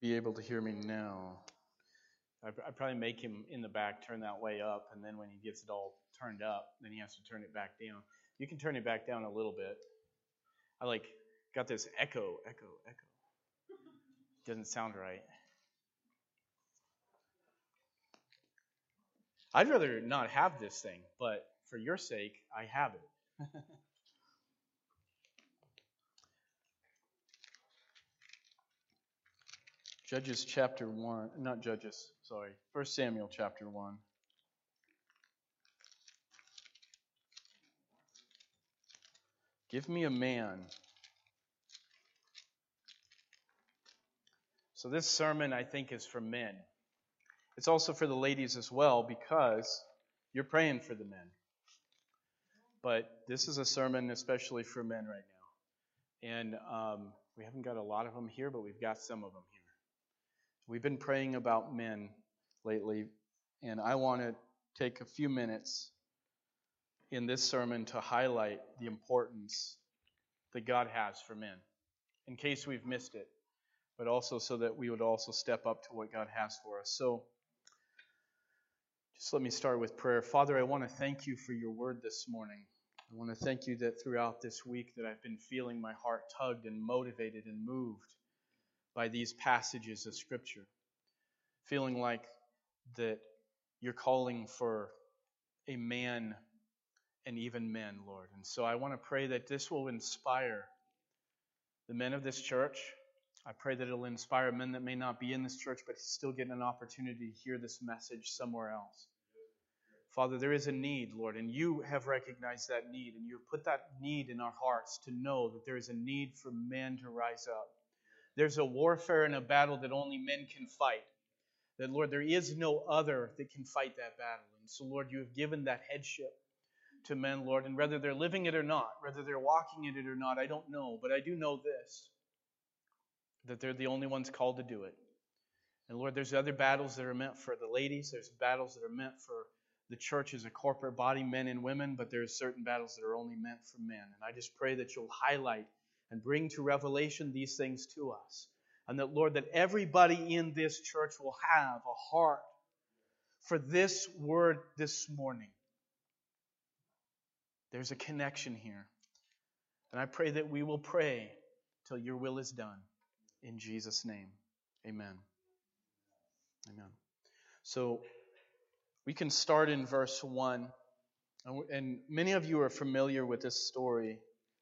be able to hear me now. I'd probably make him in the back turn that way up, and then when he gets it all turned up, then he has to turn it back down. You can turn it back down a little bit. I like got this echo, echo, echo. Doesn't sound right. I'd rather not have this thing, but for your sake, I have it. Judges chapter 1, not Judges, sorry, 1 Samuel chapter 1. Give me a man. So, this sermon, I think, is for men. It's also for the ladies as well because you're praying for the men. But this is a sermon especially for men right now. And um, we haven't got a lot of them here, but we've got some of them here. We've been praying about men lately, and I want to take a few minutes in this sermon to highlight the importance that God has for men, in case we've missed it, but also so that we would also step up to what God has for us. So, just let me start with prayer. Father, I want to thank you for your word this morning. I want to thank you that throughout this week that I've been feeling my heart tugged and motivated and moved by these passages of Scripture, feeling like that you're calling for a man and even men, Lord. And so I want to pray that this will inspire the men of this church. I pray that it'll inspire men that may not be in this church but still get an opportunity to hear this message somewhere else. Father, there is a need, Lord, and you have recognized that need, and you have put that need in our hearts to know that there is a need for men to rise up. There's a warfare and a battle that only men can fight. That, Lord, there is no other that can fight that battle. And so, Lord, you have given that headship to men, Lord, and whether they're living it or not, whether they're walking in it or not, I don't know. But I do know this that they're the only ones called to do it. And Lord, there's other battles that are meant for the ladies, there's battles that are meant for the church as a corporate body, men and women, but there's certain battles that are only meant for men. And I just pray that you'll highlight and bring to revelation these things to us. And that, Lord, that everybody in this church will have a heart for this word this morning. There's a connection here. And I pray that we will pray till your will is done. In Jesus' name, amen. Amen. So we can start in verse 1. And many of you are familiar with this story.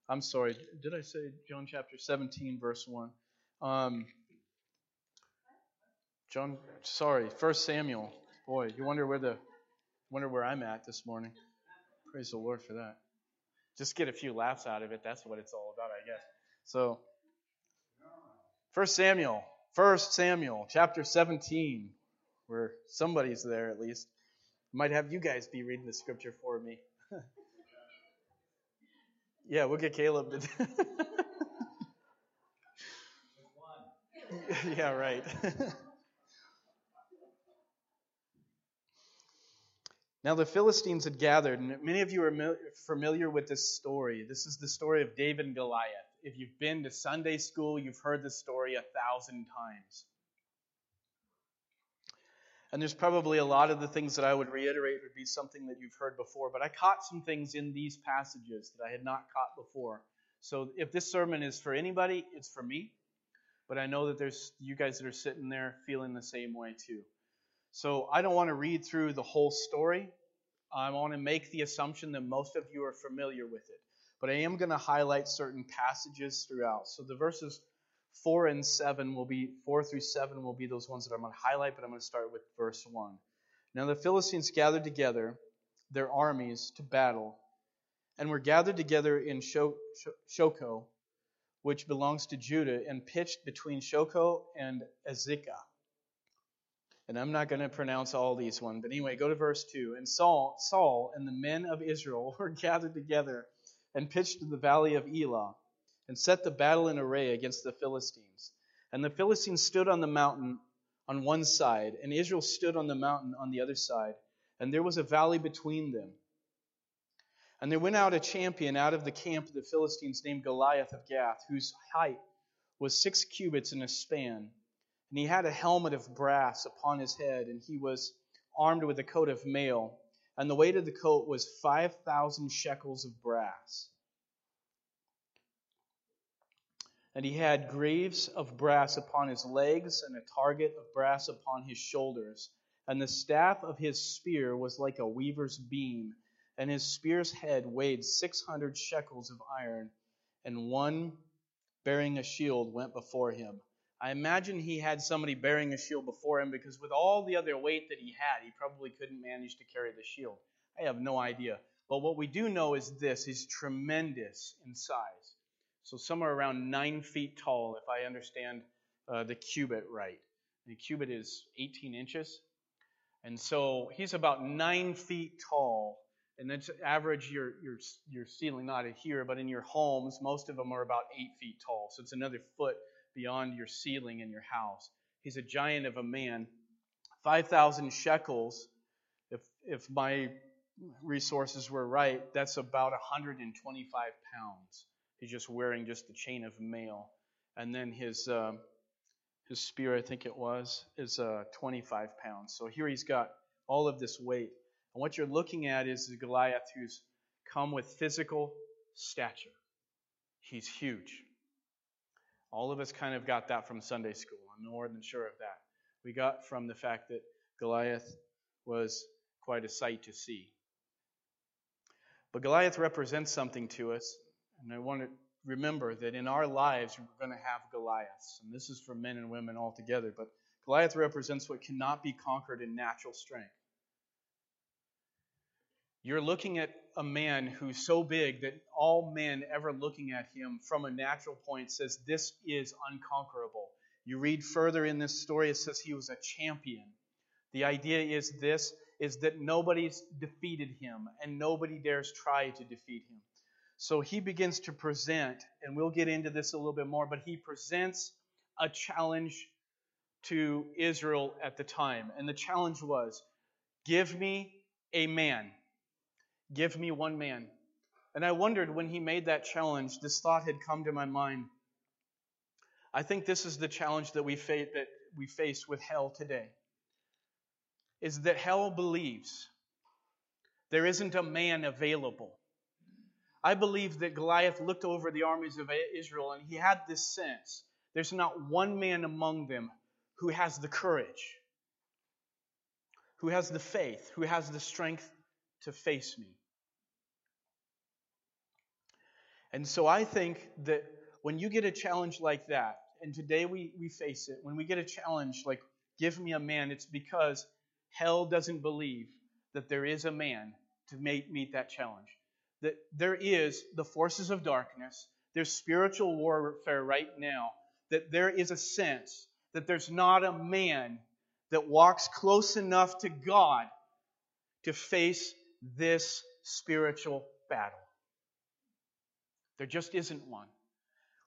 I'm sorry, did I say John chapter 17, verse 1? Um, John, sorry, First Samuel. Boy, you wonder where the wonder where I'm at this morning. Praise the Lord for that. Just get a few laughs out of it. That's what it's all about, I guess. So, First Samuel, First Samuel, chapter 17, where somebody's there at least. Might have you guys be reading the scripture for me. Yeah, we'll get Caleb to. yeah, right. now the Philistines had gathered, and many of you are familiar with this story. This is the story of David and Goliath. If you've been to Sunday school, you've heard this story a thousand times. And there's probably a lot of the things that I would reiterate would be something that you've heard before, but I caught some things in these passages that I had not caught before. So if this sermon is for anybody, it's for me. But I know that there's you guys that are sitting there feeling the same way too. So I don't want to read through the whole story. I want to make the assumption that most of you are familiar with it. But I am going to highlight certain passages throughout. So the verses 4 and 7 will be 4 through 7 will be those ones that I'm going to highlight, but I'm going to start with verse 1. Now the Philistines gathered together their armies to battle and were gathered together in Shochoh, which belongs to Judah, and pitched between Shochoh and Azekah. And I'm not going to pronounce all these ones, but anyway, go to verse 2. And Saul, Saul and the men of Israel were gathered together and pitched in the valley of Elah and set the battle in array against the Philistines. And the Philistines stood on the mountain on one side, and Israel stood on the mountain on the other side, and there was a valley between them. And there went out a champion out of the camp of the Philistines named Goliath of Gath, whose height was six cubits and a span, And he had a helmet of brass upon his head, and he was armed with a coat of mail. And the weight of the coat was 5,000 shekels of brass. And he had greaves of brass upon his legs, and a target of brass upon his shoulders. And the staff of his spear was like a weaver's beam, and his spear's head weighed 600 shekels of iron, and one bearing a shield went before him. I imagine he had somebody bearing a shield before him because with all the other weight that he had, he probably couldn't manage to carry the shield. I have no idea. But what we do know is this he's tremendous in size. So somewhere around nine feet tall, if I understand uh, the cubit right. The cubit is 18 inches. And so he's about nine feet tall. And that's average your, your, your ceiling, not here, but in your homes, most of them are about eight feet tall. So it's another foot beyond your ceiling in your house. He's a giant of a man. 5,000 shekels, if, if my resources were right, that's about 125 pounds. He's just wearing just the chain of mail. And then his, uh, his spear, I think it was, is uh, 25 pounds. So here he's got all of this weight. And what you're looking at is Goliath who's come with physical stature. He's huge. All of us kind of got that from Sunday school. I'm more than sure of that. We got from the fact that Goliath was quite a sight to see. But Goliath represents something to us, and I want to remember that in our lives we're going to have Goliaths, and this is for men and women all together. But Goliath represents what cannot be conquered in natural strength. You're looking at a man who's so big that all men ever looking at him from a natural point says, This is unconquerable. You read further in this story, it says he was a champion. The idea is this is that nobody's defeated him and nobody dares try to defeat him. So he begins to present, and we'll get into this a little bit more, but he presents a challenge to Israel at the time. And the challenge was give me a man Give me one man. And I wondered when he made that challenge, this thought had come to my mind. I think this is the challenge that we, face, that we face with hell today. Is that hell believes there isn't a man available. I believe that Goliath looked over the armies of Israel and he had this sense there's not one man among them who has the courage, who has the faith, who has the strength to face me. And so I think that when you get a challenge like that, and today we, we face it, when we get a challenge like, give me a man, it's because hell doesn't believe that there is a man to make, meet that challenge. That there is the forces of darkness, there's spiritual warfare right now, that there is a sense that there's not a man that walks close enough to God to face this spiritual battle. There just isn't one.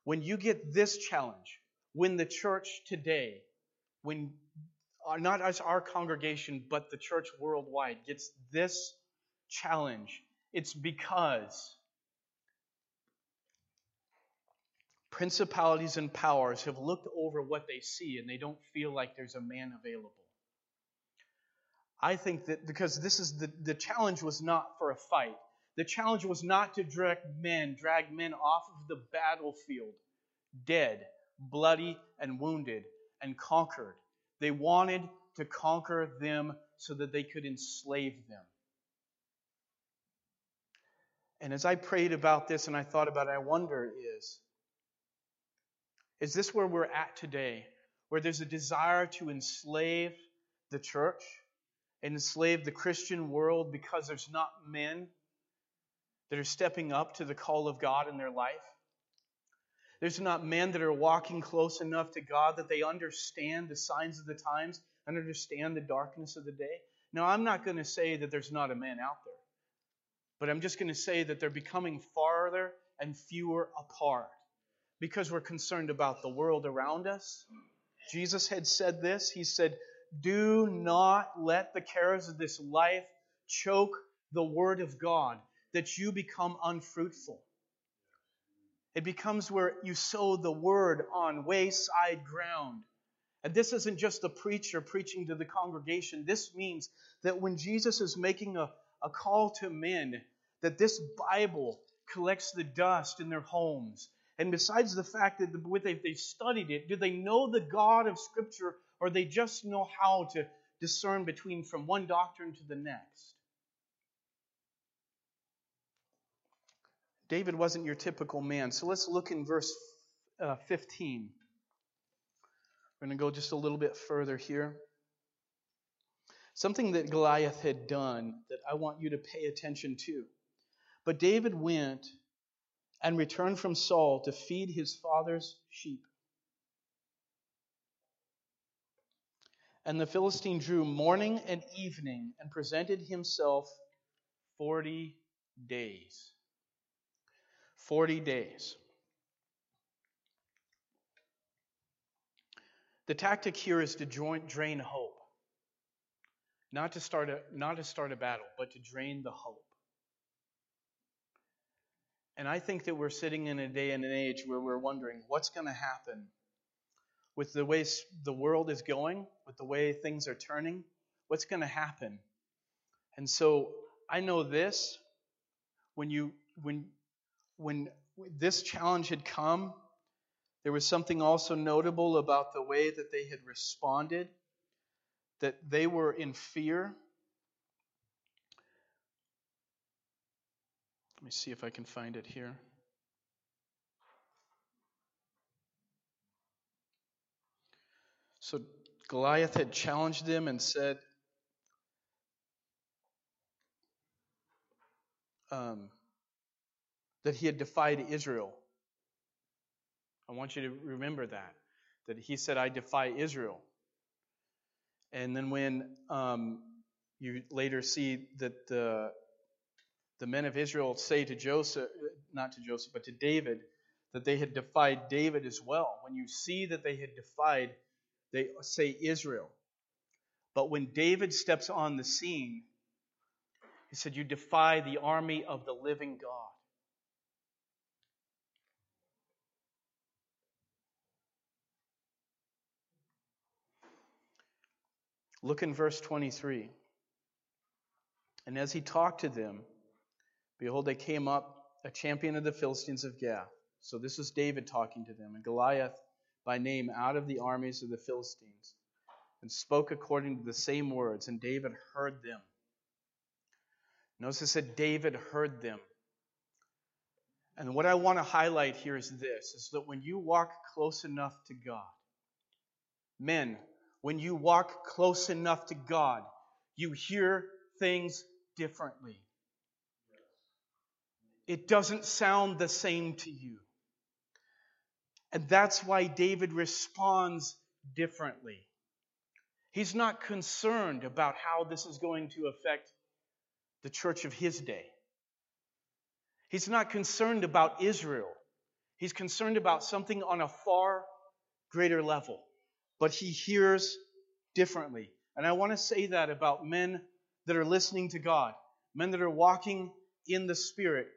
When you get this challenge, when the church today, when uh, not as our congregation, but the church worldwide gets this challenge, it's because principalities and powers have looked over what they see and they don't feel like there's a man available. I think that because this is the, the challenge was not for a fight. The challenge was not to drag men, drag men off of the battlefield, dead, bloody, and wounded, and conquered. They wanted to conquer them so that they could enslave them. And as I prayed about this and I thought about it, I wonder is, is this where we're at today? Where there's a desire to enslave the church, and enslave the Christian world because there's not men that are stepping up to the call of God in their life. There's not men that are walking close enough to God that they understand the signs of the times and understand the darkness of the day. Now, I'm not going to say that there's not a man out there, but I'm just going to say that they're becoming farther and fewer apart because we're concerned about the world around us. Jesus had said this. He said, Do not let the cares of this life choke the word of God that you become unfruitful. It becomes where you sow the word on wayside ground And this isn't just the preacher preaching to the congregation. This means that when Jesus is making a, a call to men, that this Bible collects the dust in their homes. And besides the fact that they've studied it, do they know the God of Scripture or they just know how to discern between from one doctrine to the next? David wasn't your typical man. So let's look in verse uh, 15. We're going to go just a little bit further here. Something that Goliath had done that I want you to pay attention to. But David went and returned from Saul to feed his father's sheep. And the Philistine drew morning and evening and presented himself 40 days. 40 days. The tactic here is to drain hope. Not to, start a, not to start a battle, but to drain the hope. And I think that we're sitting in a day and an age where we're wondering what's going to happen with the way the world is going, with the way things are turning. What's going to happen? And so I know this when you when when this challenge had come, there was something also notable about the way that they had responded, that they were in fear. Let me see if I can find it here. So Goliath had challenged them and said, um, that he had defied Israel. I want you to remember that. That he said, I defy Israel. And then when um, you later see that the, the men of Israel say to Joseph, not to Joseph, but to David, that they had defied David as well. When you see that they had defied, they say Israel. But when David steps on the scene, he said, You defy the army of the living God. Look in verse 23. And as he talked to them, behold, they came up a champion of the Philistines of Gath. So this is David talking to them, and Goliath by name out of the armies of the Philistines, and spoke according to the same words, and David heard them. Notice it said David heard them. And what I want to highlight here is this is that when you walk close enough to God, men, when you walk close enough to God, you hear things differently. It doesn't sound the same to you. And that's why David responds differently. He's not concerned about how this is going to affect the church of his day. He's not concerned about Israel. He's concerned about something on a far greater level but he hears differently. And I want to say that about men that are listening to God, men that are walking in the Spirit.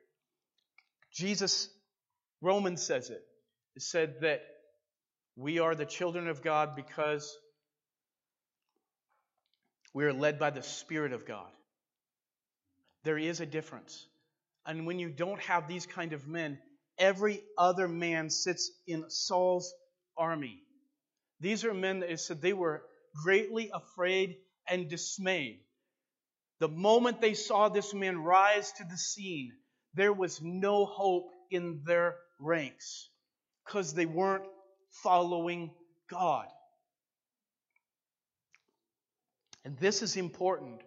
Jesus, Romans says it. It said that we are the children of God because we are led by the Spirit of God. There is a difference. And when you don't have these kind of men, every other man sits in Saul's army. These are men that said they were greatly afraid and dismayed. The moment they saw this man rise to the scene, there was no hope in their ranks because they weren't following God. And this is important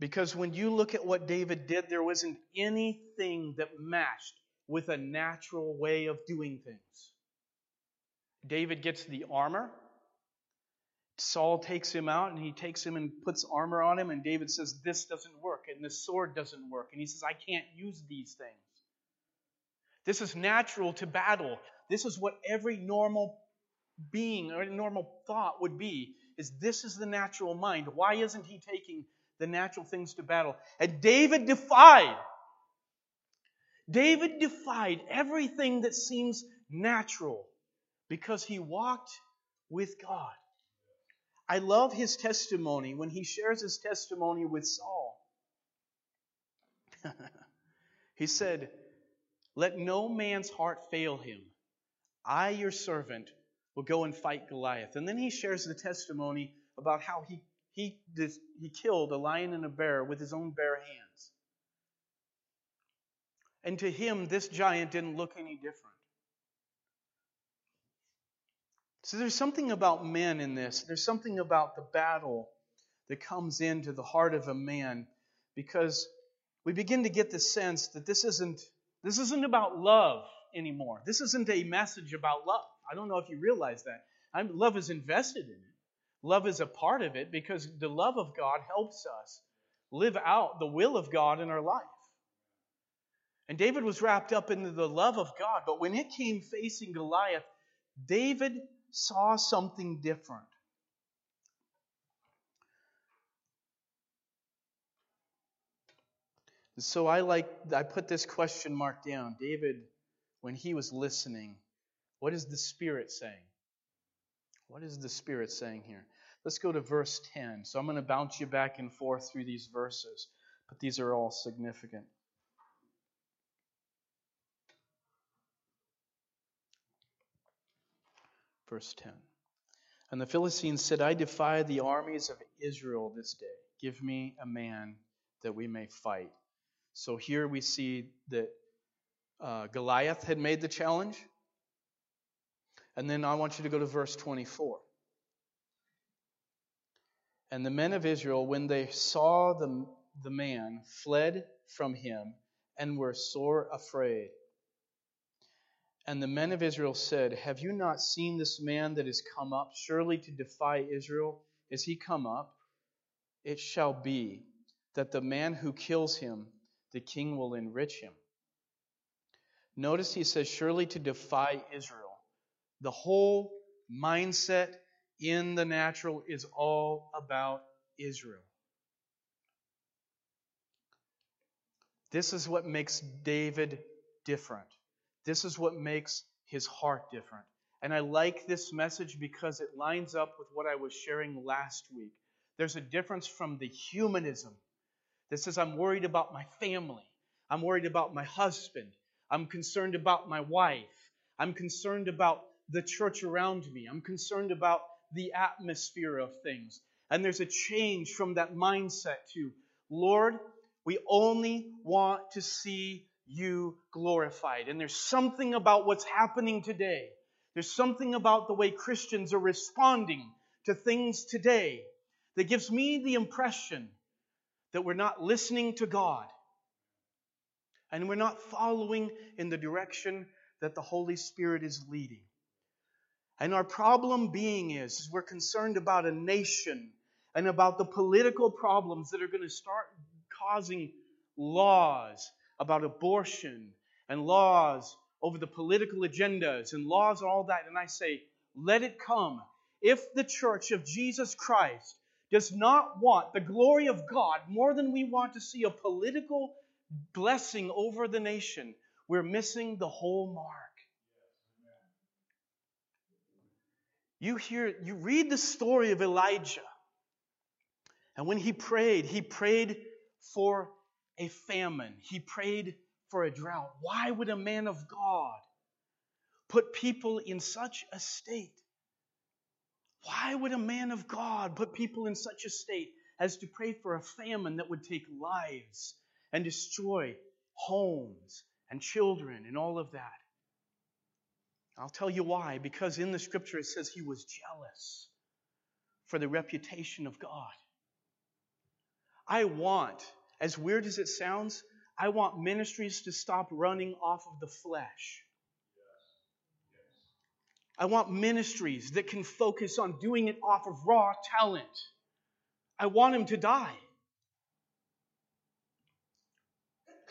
because when you look at what David did, there wasn't anything that matched with a natural way of doing things. David gets the armor. Saul takes him out and he takes him and puts armor on him, and David says, This doesn't work, and this sword doesn't work. And he says, I can't use these things. This is natural to battle. This is what every normal being or normal thought would be is this is the natural mind. Why isn't he taking the natural things to battle? And David defied. David defied everything that seems natural because he walked with God. I love his testimony when he shares his testimony with Saul. he said, Let no man's heart fail him. I, your servant, will go and fight Goliath. And then he shares the testimony about how he, he, he killed a lion and a bear with his own bare hands. And to him, this giant didn't look any different. So there's something about men in this. There's something about the battle that comes into the heart of a man because we begin to get the sense that this isn't this isn't about love anymore. This isn't a message about love. I don't know if you realize that. I'm, love is invested in it. Love is a part of it because the love of God helps us live out the will of God in our life. And David was wrapped up into the love of God, but when it came facing Goliath, David saw something different. So I like I put this question mark down. David, when he was listening, what is the Spirit saying? What is the Spirit saying here? Let's go to verse 10. So I'm going to bounce you back and forth through these verses, but these are all significant. Verse 10. And the Philistines said, I defy the armies of Israel this day. Give me a man that we may fight. So here we see that uh, Goliath had made the challenge. And then I want you to go to verse 24. And the men of Israel, when they saw the, the man, fled from him and were sore afraid. And the men of Israel said, Have you not seen this man that is come up, surely to defy Israel? Is he come up? It shall be that the man who kills him, the king will enrich him. Notice he says, Surely to defy Israel. The whole mindset in the natural is all about Israel. This is what makes David different. This is what makes his heart different. And I like this message because it lines up with what I was sharing last week. There's a difference from the humanism that says, I'm worried about my family, I'm worried about my husband, I'm concerned about my wife, I'm concerned about the church around me, I'm concerned about the atmosphere of things. And there's a change from that mindset to, Lord, we only want to see you glorified. And there's something about what's happening today. There's something about the way Christians are responding to things today that gives me the impression that we're not listening to God and we're not following in the direction that the Holy Spirit is leading. And our problem being is, is we're concerned about a nation and about the political problems that are going to start causing laws about abortion and laws over the political agendas and laws and all that. And I say, let it come. If the church of Jesus Christ does not want the glory of God more than we want to see a political blessing over the nation, we're missing the whole mark. You hear, you read the story of Elijah. And when he prayed, he prayed for a famine. He prayed for a drought. Why would a man of God put people in such a state? Why would a man of God put people in such a state as to pray for a famine that would take lives and destroy homes and children and all of that? I'll tell you why. Because in the scripture it says he was jealous for the reputation of God. I want as weird as it sounds, I want ministries to stop running off of the flesh. I want ministries that can focus on doing it off of raw talent. I want them to die.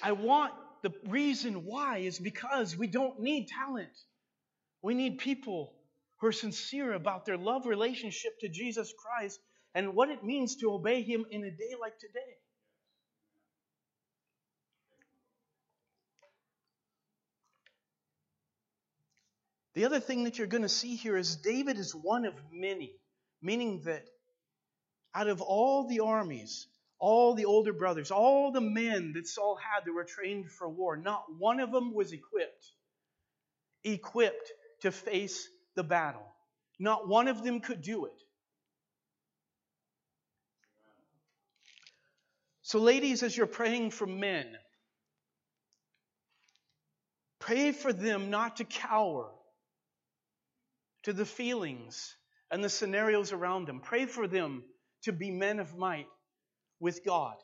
I want the reason why is because we don't need talent. We need people who are sincere about their love relationship to Jesus Christ and what it means to obey Him in a day like today. The other thing that you're going to see here is David is one of many, meaning that out of all the armies, all the older brothers, all the men that Saul had that were trained for war, not one of them was equipped, equipped to face the battle. Not one of them could do it. So, ladies, as you're praying for men, pray for them not to cower to the feelings and the scenarios around them. Pray for them to be men of might with God.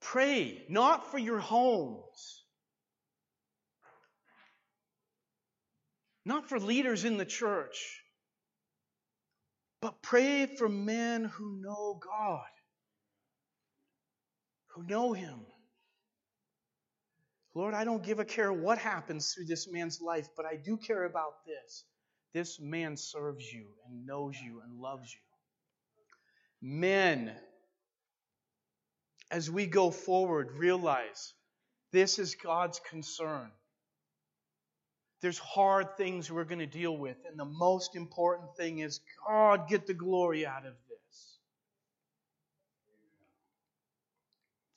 Pray not for your homes, not for leaders in the church, but pray for men who know God, who know Him. Lord, I don't give a care what happens through this man's life, but I do care about this. This man serves you and knows you and loves you. Men, as we go forward, realize this is God's concern. There's hard things we're going to deal with, and the most important thing is God get the glory out of this.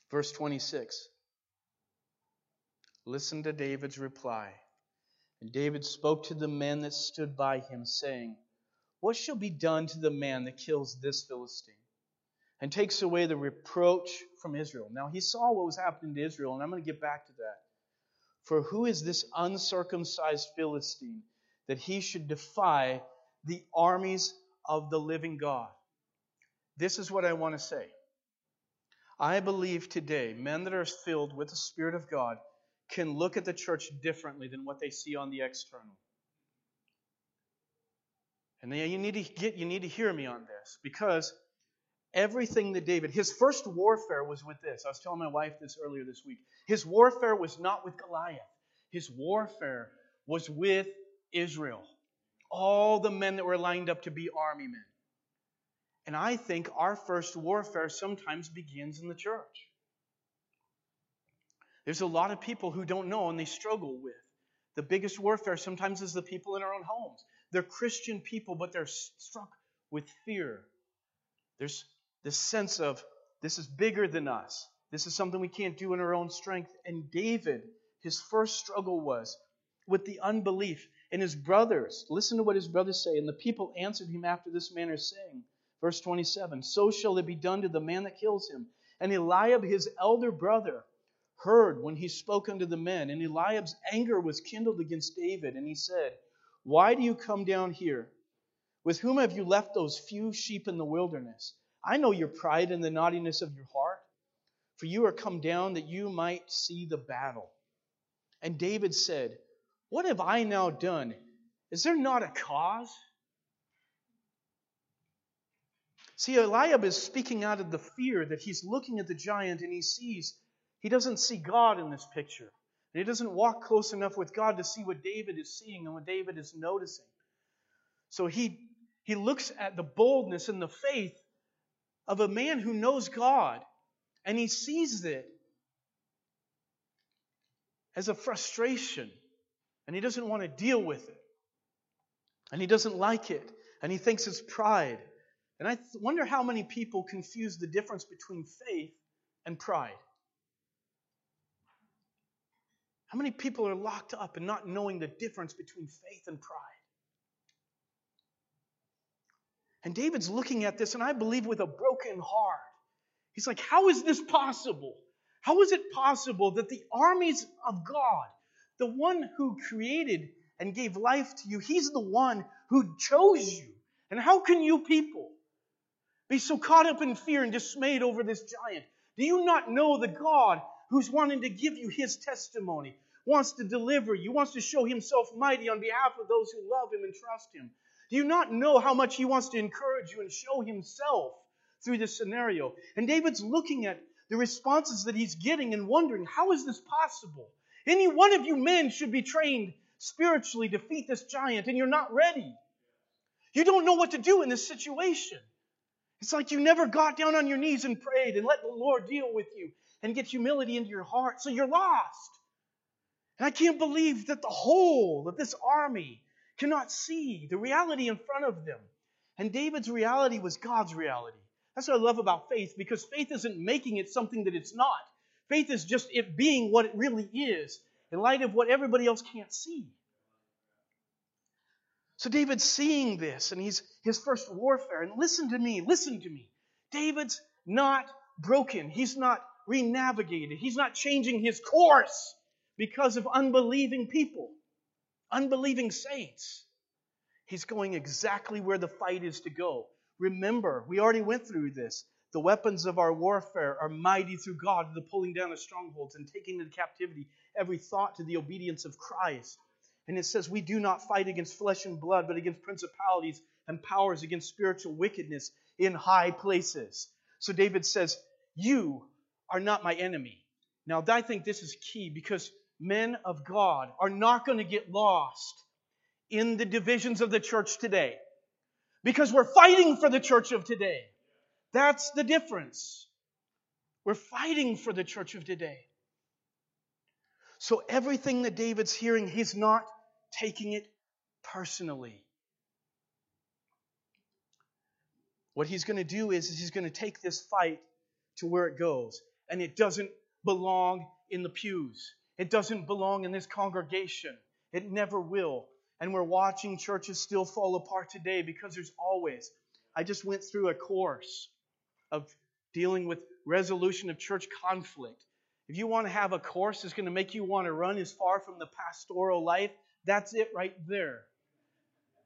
Verse 26. Listen to David's reply. And David spoke to the men that stood by him, saying, What shall be done to the man that kills this Philistine and takes away the reproach from Israel? Now he saw what was happening to Israel, and I'm going to get back to that. For who is this uncircumcised Philistine that he should defy the armies of the living God? This is what I want to say. I believe today men that are filled with the Spirit of God can look at the church differently than what they see on the external. And you need to get you need to hear me on this because everything that David, his first warfare was with this. I was telling my wife this earlier this week. His warfare was not with Goliath. His warfare was with Israel. All the men that were lined up to be army men. And I think our first warfare sometimes begins in the church. There's a lot of people who don't know and they struggle with. The biggest warfare sometimes is the people in our own homes. They're Christian people, but they're struck with fear. There's this sense of this is bigger than us. This is something we can't do in our own strength. And David, his first struggle was with the unbelief. And his brothers, listen to what his brothers say. And the people answered him after this manner, saying, verse 27 So shall it be done to the man that kills him. And Eliab, his elder brother, heard when he spoke unto the men. And Eliab's anger was kindled against David, and he said, Why do you come down here? With whom have you left those few sheep in the wilderness? I know your pride and the naughtiness of your heart, for you are come down that you might see the battle. And David said, What have I now done? Is there not a cause? See, Eliab is speaking out of the fear that he's looking at the giant and he sees he doesn't see God in this picture. He doesn't walk close enough with God to see what David is seeing and what David is noticing. So he, he looks at the boldness and the faith of a man who knows God, and he sees it as a frustration, and he doesn't want to deal with it. And he doesn't like it, and he thinks it's pride. And I wonder how many people confuse the difference between faith and pride. How many people are locked up and not knowing the difference between faith and pride? And David's looking at this, and I believe with a broken heart. He's like, How is this possible? How is it possible that the armies of God, the one who created and gave life to you, he's the one who chose you? And how can you people be so caught up in fear and dismayed over this giant? Do you not know the God who's wanting to give you his testimony, wants to deliver you, wants to show himself mighty on behalf of those who love him and trust him. Do you not know how much he wants to encourage you and show himself through this scenario? And David's looking at the responses that he's getting and wondering, how is this possible? Any one of you men should be trained spiritually to defeat this giant, and you're not ready. You don't know what to do in this situation. It's like you never got down on your knees and prayed and let the Lord deal with you and get humility into your heart. So you're lost. And I can't believe that the whole of this army cannot see the reality in front of them. And David's reality was God's reality. That's what I love about faith because faith isn't making it something that it's not. Faith is just it being what it really is in light of what everybody else can't see. So David's seeing this and he's his first warfare. And listen to me, listen to me. David's not broken. He's not renavigated. He's not changing his course because of unbelieving people, unbelieving saints. He's going exactly where the fight is to go. Remember, we already went through this. The weapons of our warfare are mighty through God the pulling down of strongholds and taking into captivity every thought to the obedience of Christ. And it says, We do not fight against flesh and blood, but against principalities and powers, against spiritual wickedness in high places. So David says, You are not my enemy. Now, I think this is key because men of God are not going to get lost in the divisions of the church today because we're fighting for the church of today. That's the difference. We're fighting for the church of today. So everything that David's hearing, he's not taking it personally. What he's going to do is, is he's going to take this fight to where it goes. And it doesn't belong in the pews. It doesn't belong in this congregation. It never will. And we're watching churches still fall apart today because there's always. I just went through a course of dealing with resolution of church conflict. If you want to have a course that's going to make you want to run as far from the pastoral life, that's it right there.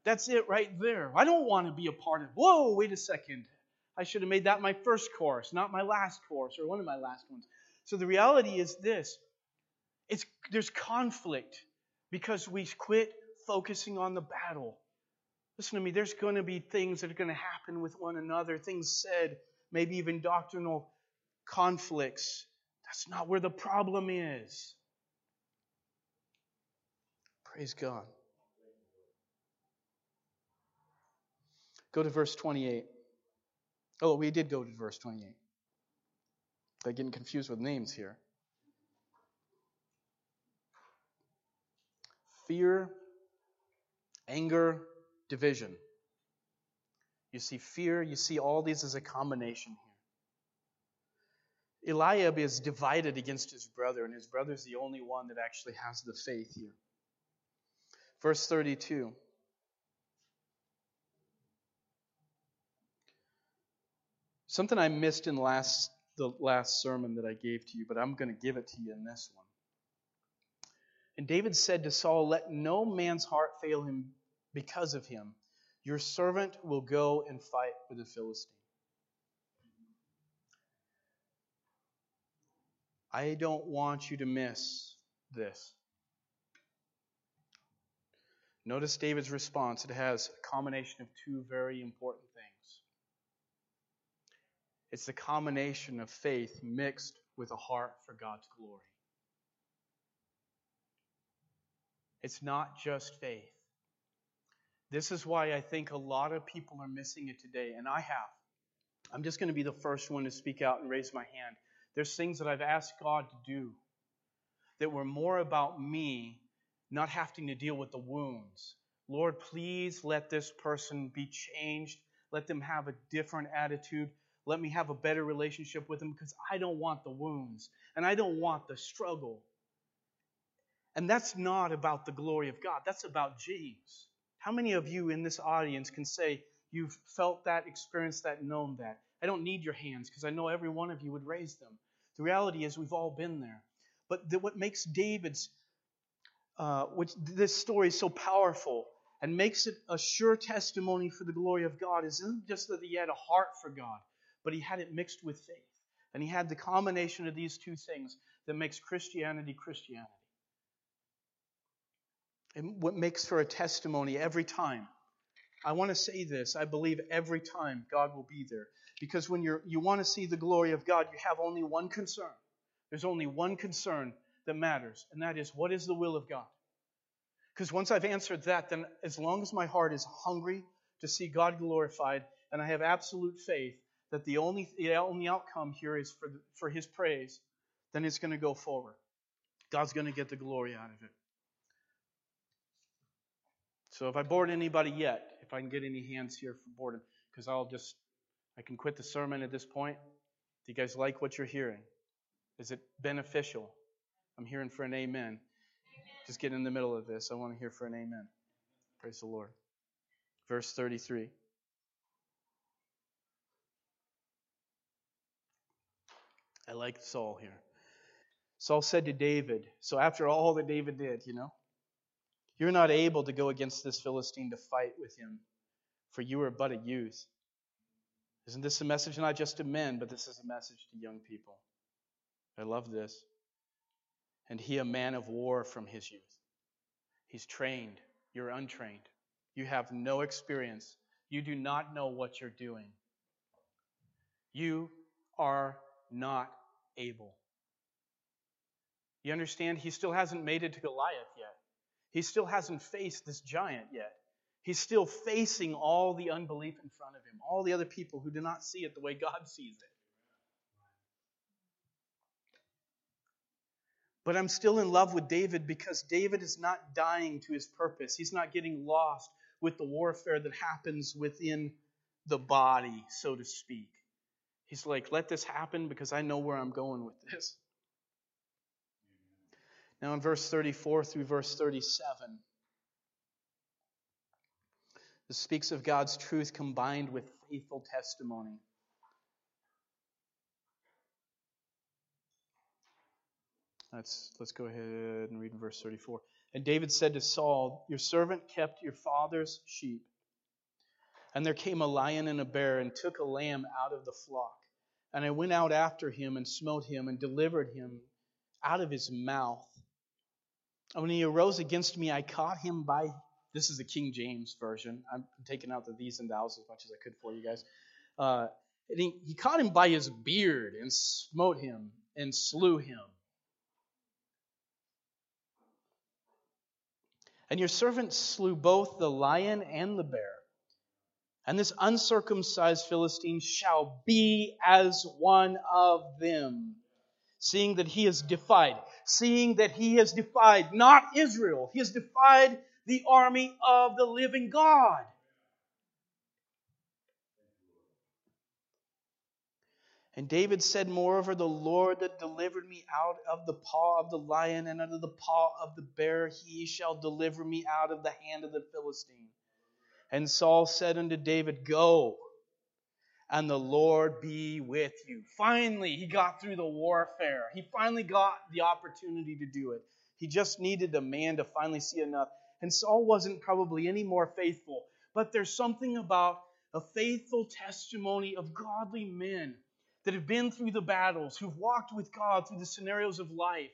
That's it right there. I don't want to be a part of. Whoa, wait a second. I should have made that my first course, not my last course or one of my last ones. So the reality is this. It's there's conflict because we quit focusing on the battle. Listen to me, there's going to be things that are going to happen with one another, things said, maybe even doctrinal conflicts. That's not where the problem is. Praise God. Go to verse 28. Oh, we did go to verse 28. I'm getting confused with names here. Fear, anger, division. You see fear, you see all these as a combination here. Eliab is divided against his brother, and his brother is the only one that actually has the faith here. Verse 32. Something I missed in last the last sermon that I gave to you, but I'm going to give it to you in this one. And David said to Saul, Let no man's heart fail him because of him. Your servant will go and fight with the Philistine. I don't want you to miss this. Notice David's response. It has a combination of two very important. It's the combination of faith mixed with a heart for God's glory. It's not just faith. This is why I think a lot of people are missing it today, and I have. I'm just going to be the first one to speak out and raise my hand. There's things that I've asked God to do that were more about me not having to deal with the wounds. Lord, please let this person be changed. Let them have a different attitude. Let me have a better relationship with Him because I don't want the wounds and I don't want the struggle. And that's not about the glory of God, that's about James. How many of you in this audience can say you've felt that, experienced that, known that? I don't need your hands because I know every one of you would raise them. The reality is we've all been there. But the, what makes David's uh, which this story so powerful and makes it a sure testimony for the glory of God isn't just that he had a heart for God, but he had it mixed with faith. And he had the combination of these two things that makes Christianity Christianity. And what makes for a testimony every time. I want to say this. I believe every time God will be there. Because when you're, you want to see the glory of God, you have only one concern. There's only one concern that matters, and that is what is the will of God? Because once I've answered that, then as long as my heart is hungry to see God glorified, and I have absolute faith that the only, the only outcome here is for, the, for His praise, then it's going to go forward. God's going to get the glory out of it. So if I bored anybody yet, if I can get any hands here for boredom, because I'll just, I can quit the sermon at this point. Do you guys like what you're hearing? Is it beneficial? I'm hearing for an amen. amen. Just get in the middle of this. I want to hear for an amen. Praise the Lord. Verse 33. Like Saul here. Saul said to David, so after all that David did, you know, you're not able to go against this Philistine to fight with him, for you are but a youth. Isn't this a message not just to men, but this is a message to young people? I love this. And he, a man of war from his youth. He's trained. You're untrained. You have no experience. You do not know what you're doing. You are not able. You understand? He still hasn't made it to Goliath yet. He still hasn't faced this giant yet. He's still facing all the unbelief in front of him, all the other people who do not see it the way God sees it. But I'm still in love with David because David is not dying to his purpose. He's not getting lost with the warfare that happens within the body, so to speak. He's like, let this happen because I know where I'm going with this. Now, in verse 34 through verse 37, this speaks of God's truth combined with faithful testimony. Let's, let's go ahead and read in verse 34. And David said to Saul, Your servant kept your father's sheep. And there came a lion and a bear and took a lamb out of the flock. And I went out after him and smote him and delivered him out of his mouth. And when he arose against me, I caught him by. This is the King James version. I'm taking out the thees and thous as much as I could for you guys. Uh, he, he caught him by his beard and smote him and slew him. And your servant slew both the lion and the bear. And this uncircumcised Philistine shall be as one of them, seeing that he has defied, seeing that he has defied not Israel, he has defied the army of the living God. And David said, Moreover, the Lord that delivered me out of the paw of the lion and out of the paw of the bear, he shall deliver me out of the hand of the Philistine. And Saul said unto David, Go, and the Lord be with you. Finally, he got through the warfare. He finally got the opportunity to do it. He just needed a man to finally see enough. And Saul wasn't probably any more faithful, but there's something about a faithful testimony of godly men that have been through the battles, who've walked with God through the scenarios of life,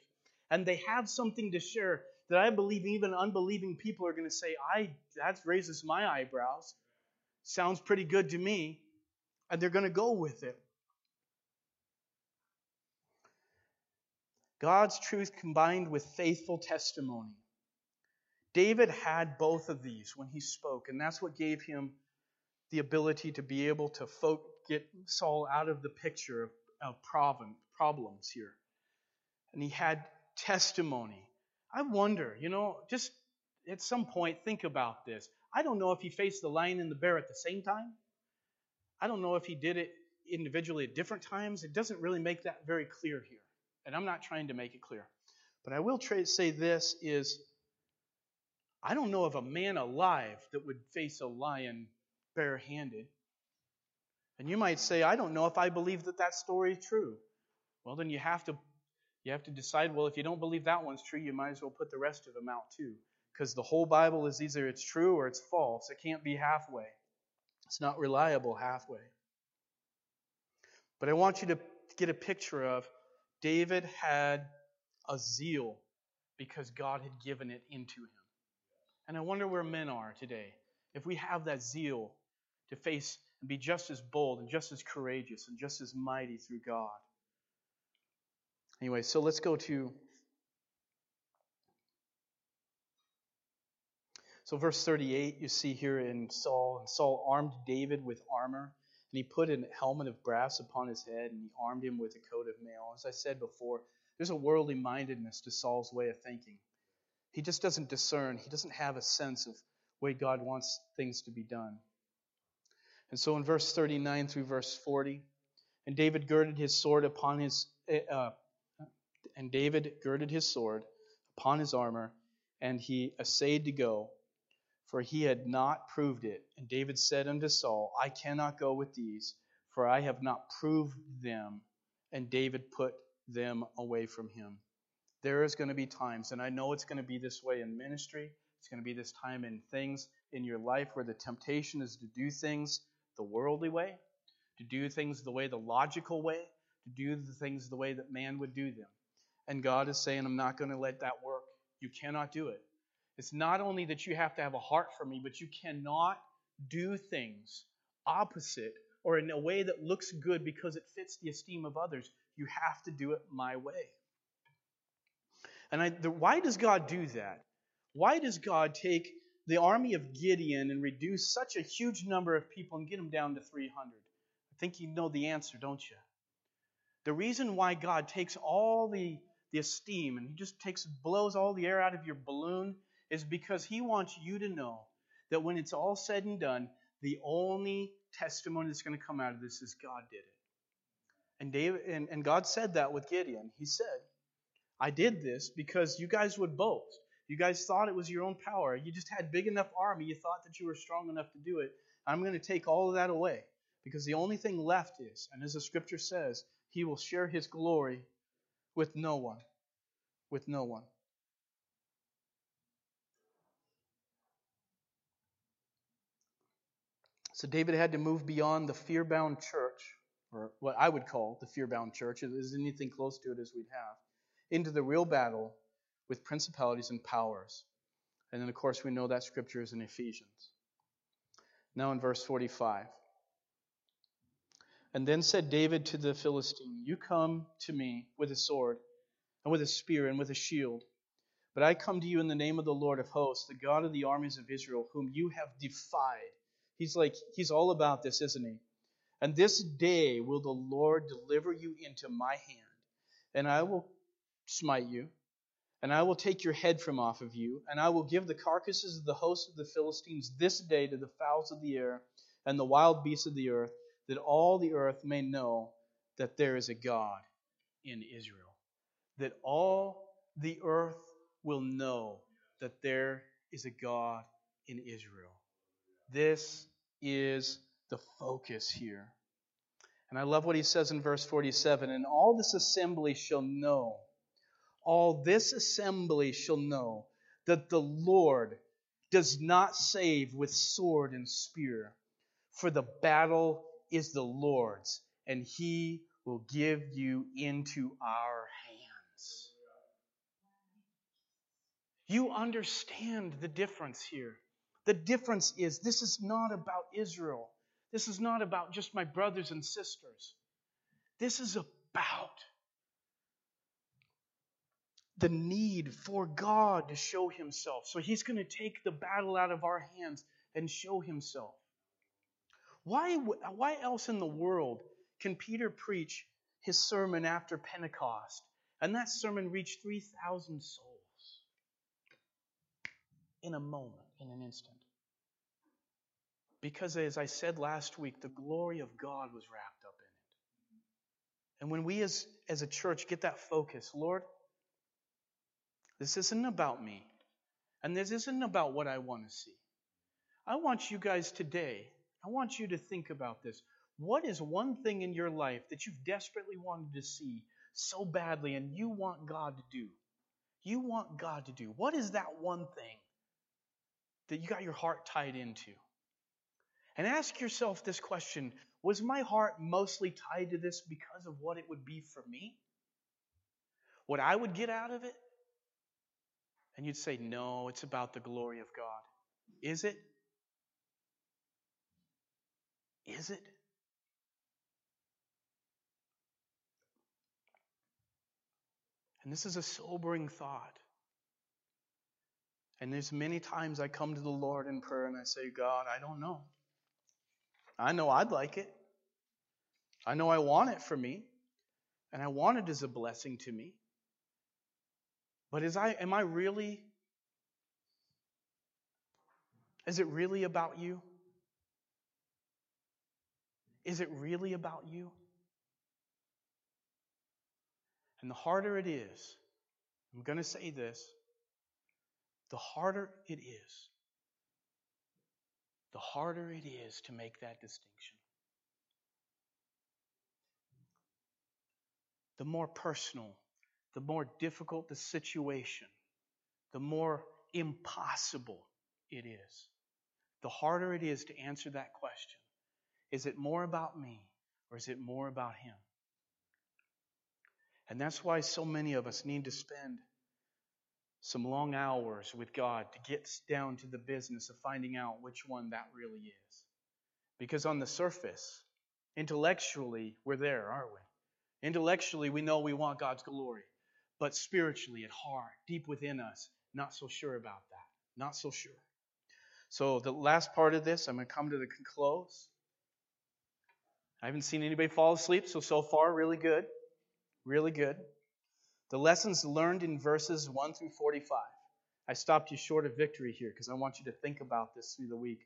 and they have something to share that I believe even unbelieving people are going to say, I that raises my eyebrows. Sounds pretty good to me. And they're going to go with it. God's truth combined with faithful testimony. David had both of these when he spoke, and that's what gave him the ability to be able to folk, get Saul out of the picture of, of problem, problems here. And he had testimony. I wonder, you know, just at some point, think about this. I don't know if he faced the lion and the bear at the same time. I don't know if he did it individually at different times. It doesn't really make that very clear here. And I'm not trying to make it clear. But I will try say this is I don't know of a man alive that would face a lion barehanded. And you might say, I don't know if I believe that that story is true. Well, then you have to you have to decide, well, if you don't believe that one's true, you might as well put the rest of them out too. Because the whole Bible is either it's true or it's false. It can't be halfway. It's not reliable halfway. But I want you to get a picture of David had a zeal because God had given it into him. And I wonder where men are today. If we have that zeal to face and be just as bold and just as courageous and just as mighty through God. Anyway, so let's go to. So, verse 38, you see here in Saul, and Saul armed David with armor, and he put a helmet of brass upon his head, and he armed him with a coat of mail. As I said before, There's a worldly mindedness to Saul's way of thinking. He just doesn't discern, he doesn't have a sense of way God wants things to be done. And so in verse 39 through verse 40, and David girded his sword upon his eh, uh, and David girded his sword upon his armor, and he essayed to go, for he had not proved it. And David said unto Saul, I cannot go with these, for I have not proved them. And David put them away from him. There is going to be times, and I know it's going to be this way in ministry. It's going to be this time in things in your life where the temptation is to do things the worldly way, to do things the way the logical way, to do the things the way that man would do them. And God is saying, I'm not going to let that work. You cannot do it. It's not only that you have to have a heart for me, but you cannot do things opposite or in a way that looks good because it fits the esteem of others. You have to do it my way. And I, the, why does God do that? Why does God take the army of Gideon and reduce such a huge number of people and get them down to 300? I think you know the answer, don't you? The reason why God takes all the, the esteem and He just takes blows all the air out of your balloon is because He wants you to know that when it's all said and done, the only testimony that's going to come out of this is God did it. And David and, and God said that with Gideon. He said, I did this because you guys would boast. You guys thought it was your own power. You just had big enough army. You thought that you were strong enough to do it. I'm going to take all of that away because the only thing left is, and as the scripture says, he will share his glory with no one. With no one. So David had to move beyond the fear bound church, or what I would call the fear bound church, is anything close to it as we'd have, into the real battle with principalities and powers. And then, of course, we know that scripture is in Ephesians. Now, in verse 45. And then said David to the Philistine, You come to me with a sword, and with a spear, and with a shield. But I come to you in the name of the Lord of hosts, the God of the armies of Israel, whom you have defied. He's like, he's all about this, isn't he? And this day will the Lord deliver you into my hand, and I will smite you, and I will take your head from off of you, and I will give the carcasses of the host of the Philistines this day to the fowls of the air and the wild beasts of the earth that all the earth may know that there is a God in Israel. That all the earth will know that there is a God in Israel. This is the focus here. And I love what he says in verse 47 And all this assembly shall know, all this assembly shall know that the Lord does not save with sword and spear, for the battle is the Lord's, and he will give you into our hands. You understand the difference here. The difference is this is not about Israel. This is not about just my brothers and sisters. This is about the need for God to show himself. So he's going to take the battle out of our hands and show himself. Why, why else in the world can Peter preach his sermon after Pentecost? And that sermon reached 3,000 souls in a moment, in an instant. Because, as I said last week, the glory of God was wrapped up in it. And when we as, as a church get that focus, Lord, this isn't about me. And this isn't about what I want to see. I want you guys today I want you to think about this. What is one thing in your life that you've desperately wanted to see so badly and you want God to do? You want God to do. What is that one thing that you got your heart tied into? And ask yourself this question Was my heart mostly tied to this because of what it would be for me? What I would get out of it? And you'd say, No, it's about the glory of God. Is it? Is it? And this is a sobering thought. And there's many times I come to the Lord in prayer and I say, God, I don't know. I know I'd like it. I know I want it for me. And I want it as a blessing to me. But is I am I really is it really about you? Is it really about you? And the harder it is, I'm going to say this, the harder it is, the harder it is to make that distinction. The more personal, the more difficult the situation, the more impossible it is. The harder it is to answer that question. Is it more about me or is it more about Him? And that's why so many of us need to spend some long hours with God to get down to the business of finding out which one that really is. Because on the surface, intellectually, we're there, aren't we? Intellectually, we know we want God's glory. But spiritually, at heart, deep within us, not so sure about that. Not so sure. So, the last part of this, I'm going to come to the close. I haven't seen anybody fall asleep, so so far, really good. Really good. The lessons learned in verses 1 through 45. I stopped you short of victory here because I want you to think about this through the week.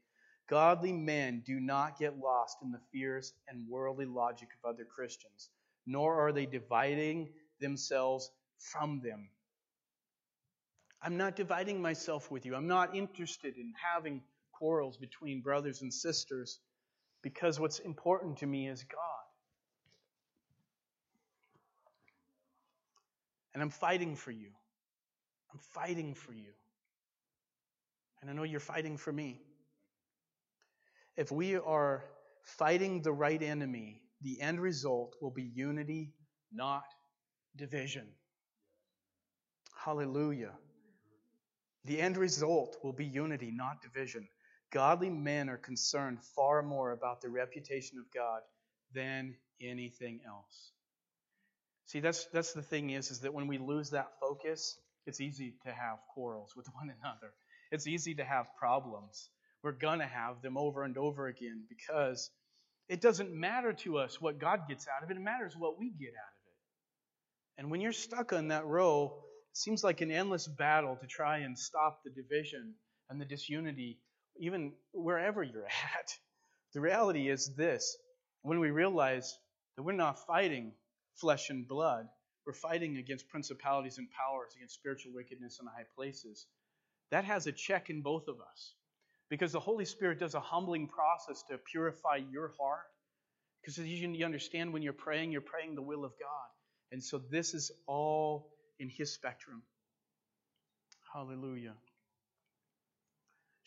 Godly men do not get lost in the fears and worldly logic of other Christians, nor are they dividing themselves from them. I'm not dividing myself with you. I'm not interested in having quarrels between brothers and sisters because what's important to me is God. And I'm fighting for you. I'm fighting for you. And I know you're fighting for me. If we are fighting the right enemy, the end result will be unity, not division. Hallelujah. The end result will be unity, not division. Godly men are concerned far more about the reputation of God than anything else. See, that's that's the thing is, is that when we lose that focus, it's easy to have quarrels with one another. It's easy to have problems. We're gonna have them over and over again because it doesn't matter to us what God gets out of it, it matters what we get out of it. And when you're stuck on that row, it seems like an endless battle to try and stop the division and the disunity, even wherever you're at. The reality is this when we realize that we're not fighting flesh and blood. We're fighting against principalities and powers, against spiritual wickedness in high places. That has a check in both of us. Because the Holy Spirit does a humbling process to purify your heart. Because you understand when you're praying, you're praying the will of God. And so this is all in His spectrum. Hallelujah.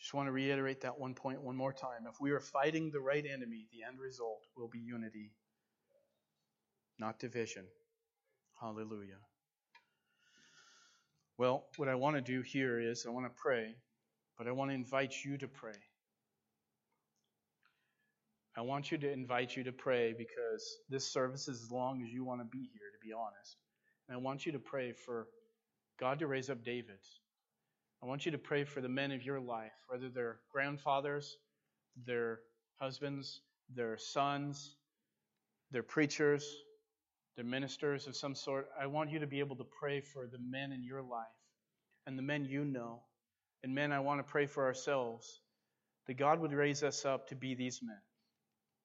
Just want to reiterate that one point one more time. If we are fighting the right enemy, the end result will be unity not division. Hallelujah. Well, what I want to do here is I want to pray, but I want to invite you to pray. I want you to invite you to pray because this service is as long as you want to be here, to be honest. And I want you to pray for God to raise up Davids. I want you to pray for the men of your life, whether they're grandfathers, their husbands, their sons, their preachers, they're ministers of some sort. I want you to be able to pray for the men in your life and the men you know. And men, I want to pray for ourselves that God would raise us up to be these men.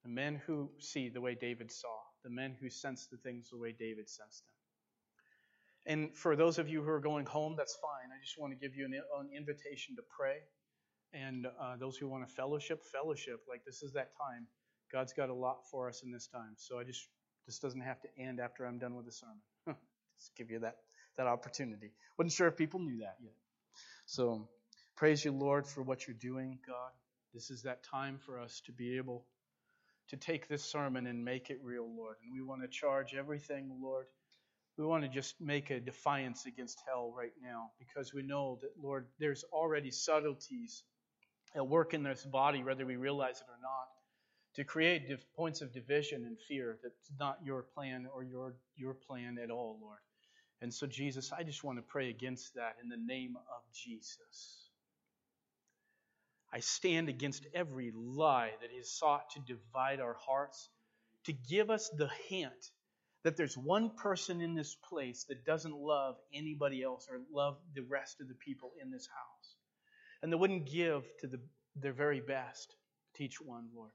The men who see the way David saw, the men who sense the things the way David sensed them. And for those of you who are going home, that's fine. I just want to give you an, an invitation to pray. And uh, those who want to fellowship, fellowship. Like this is that time. God's got a lot for us in this time. So I just this doesn't have to end after I'm done with the sermon. Just give you that, that opportunity. Wasn't sure if people knew that yet. So praise you, Lord, for what you're doing, God. This is that time for us to be able to take this sermon and make it real, Lord. And we want to charge everything, Lord. We want to just make a defiance against hell right now because we know that, Lord, there's already subtleties at work in this body, whether we realize it or not to create div- points of division and fear that's not your plan or your, your plan at all, Lord. And so, Jesus, I just want to pray against that in the name of Jesus. I stand against every lie that is sought to divide our hearts, to give us the hint that there's one person in this place that doesn't love anybody else or love the rest of the people in this house. And they wouldn't give to the, their very best to each one, Lord.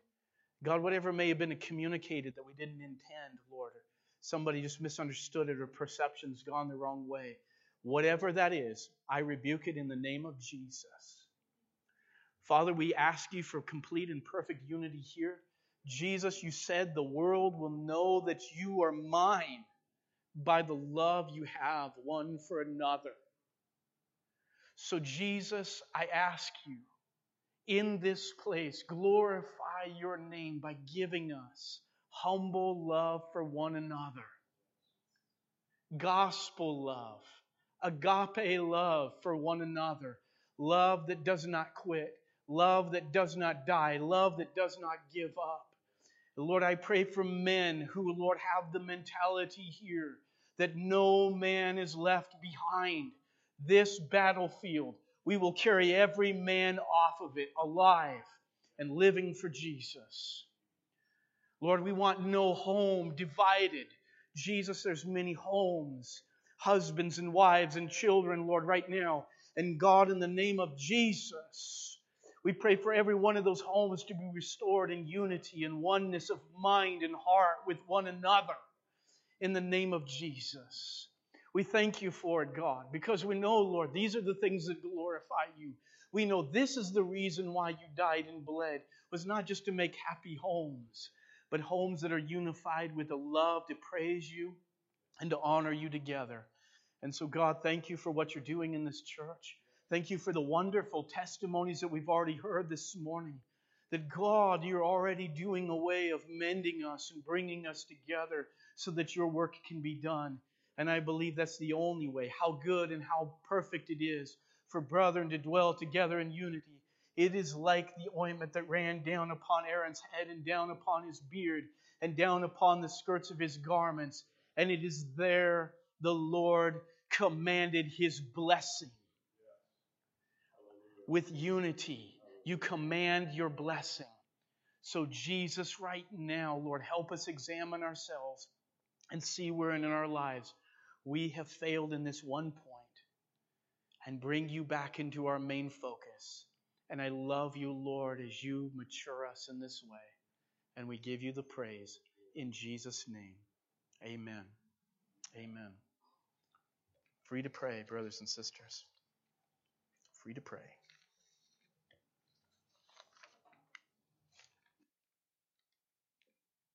God, whatever may have been communicated that we didn't intend, Lord, or somebody just misunderstood it or perception's gone the wrong way, whatever that is, I rebuke it in the name of Jesus. Father, we ask you for complete and perfect unity here. Jesus, you said the world will know that you are mine by the love you have one for another. So, Jesus, I ask you in this place, glorify your name by giving us humble love for one another, gospel love, agape love for one another, love that does not quit, love that does not die, love that does not give up. Lord, I pray for men who, Lord, have the mentality here that no man is left behind this battlefield. We will carry every man off of it alive and living for Jesus. Lord, we want no home divided. Jesus, there's many homes, husbands and wives and children, Lord, right now. And God, in the name of Jesus, we pray for every one of those homes to be restored in unity and oneness of mind and heart with one another in the name of Jesus. We thank you for it, God, because we know, Lord, these are the things that glorify you. We know this is the reason why you died and bled, was not just to make happy homes, but homes that are unified with a love to praise you and to honor you together. And so, God, thank you for what you're doing in this church. Thank you for the wonderful testimonies that we've already heard this morning. That God, you're already doing a way of mending us and bringing us together so that your work can be done. And I believe that's the only way. How good and how perfect it is for brethren to dwell together in unity. It is like the ointment that ran down upon Aaron's head and down upon his beard and down upon the skirts of his garments. And it is there the Lord commanded his blessing with unity. You command your blessing. So, Jesus, right now, Lord, help us examine ourselves and see where in our lives we have failed in this one point and bring you back into our main focus. And I love you, Lord, as you mature us in this way. And we give you the praise in Jesus' name. Amen. Amen. Free to pray, brothers and sisters. Free to pray.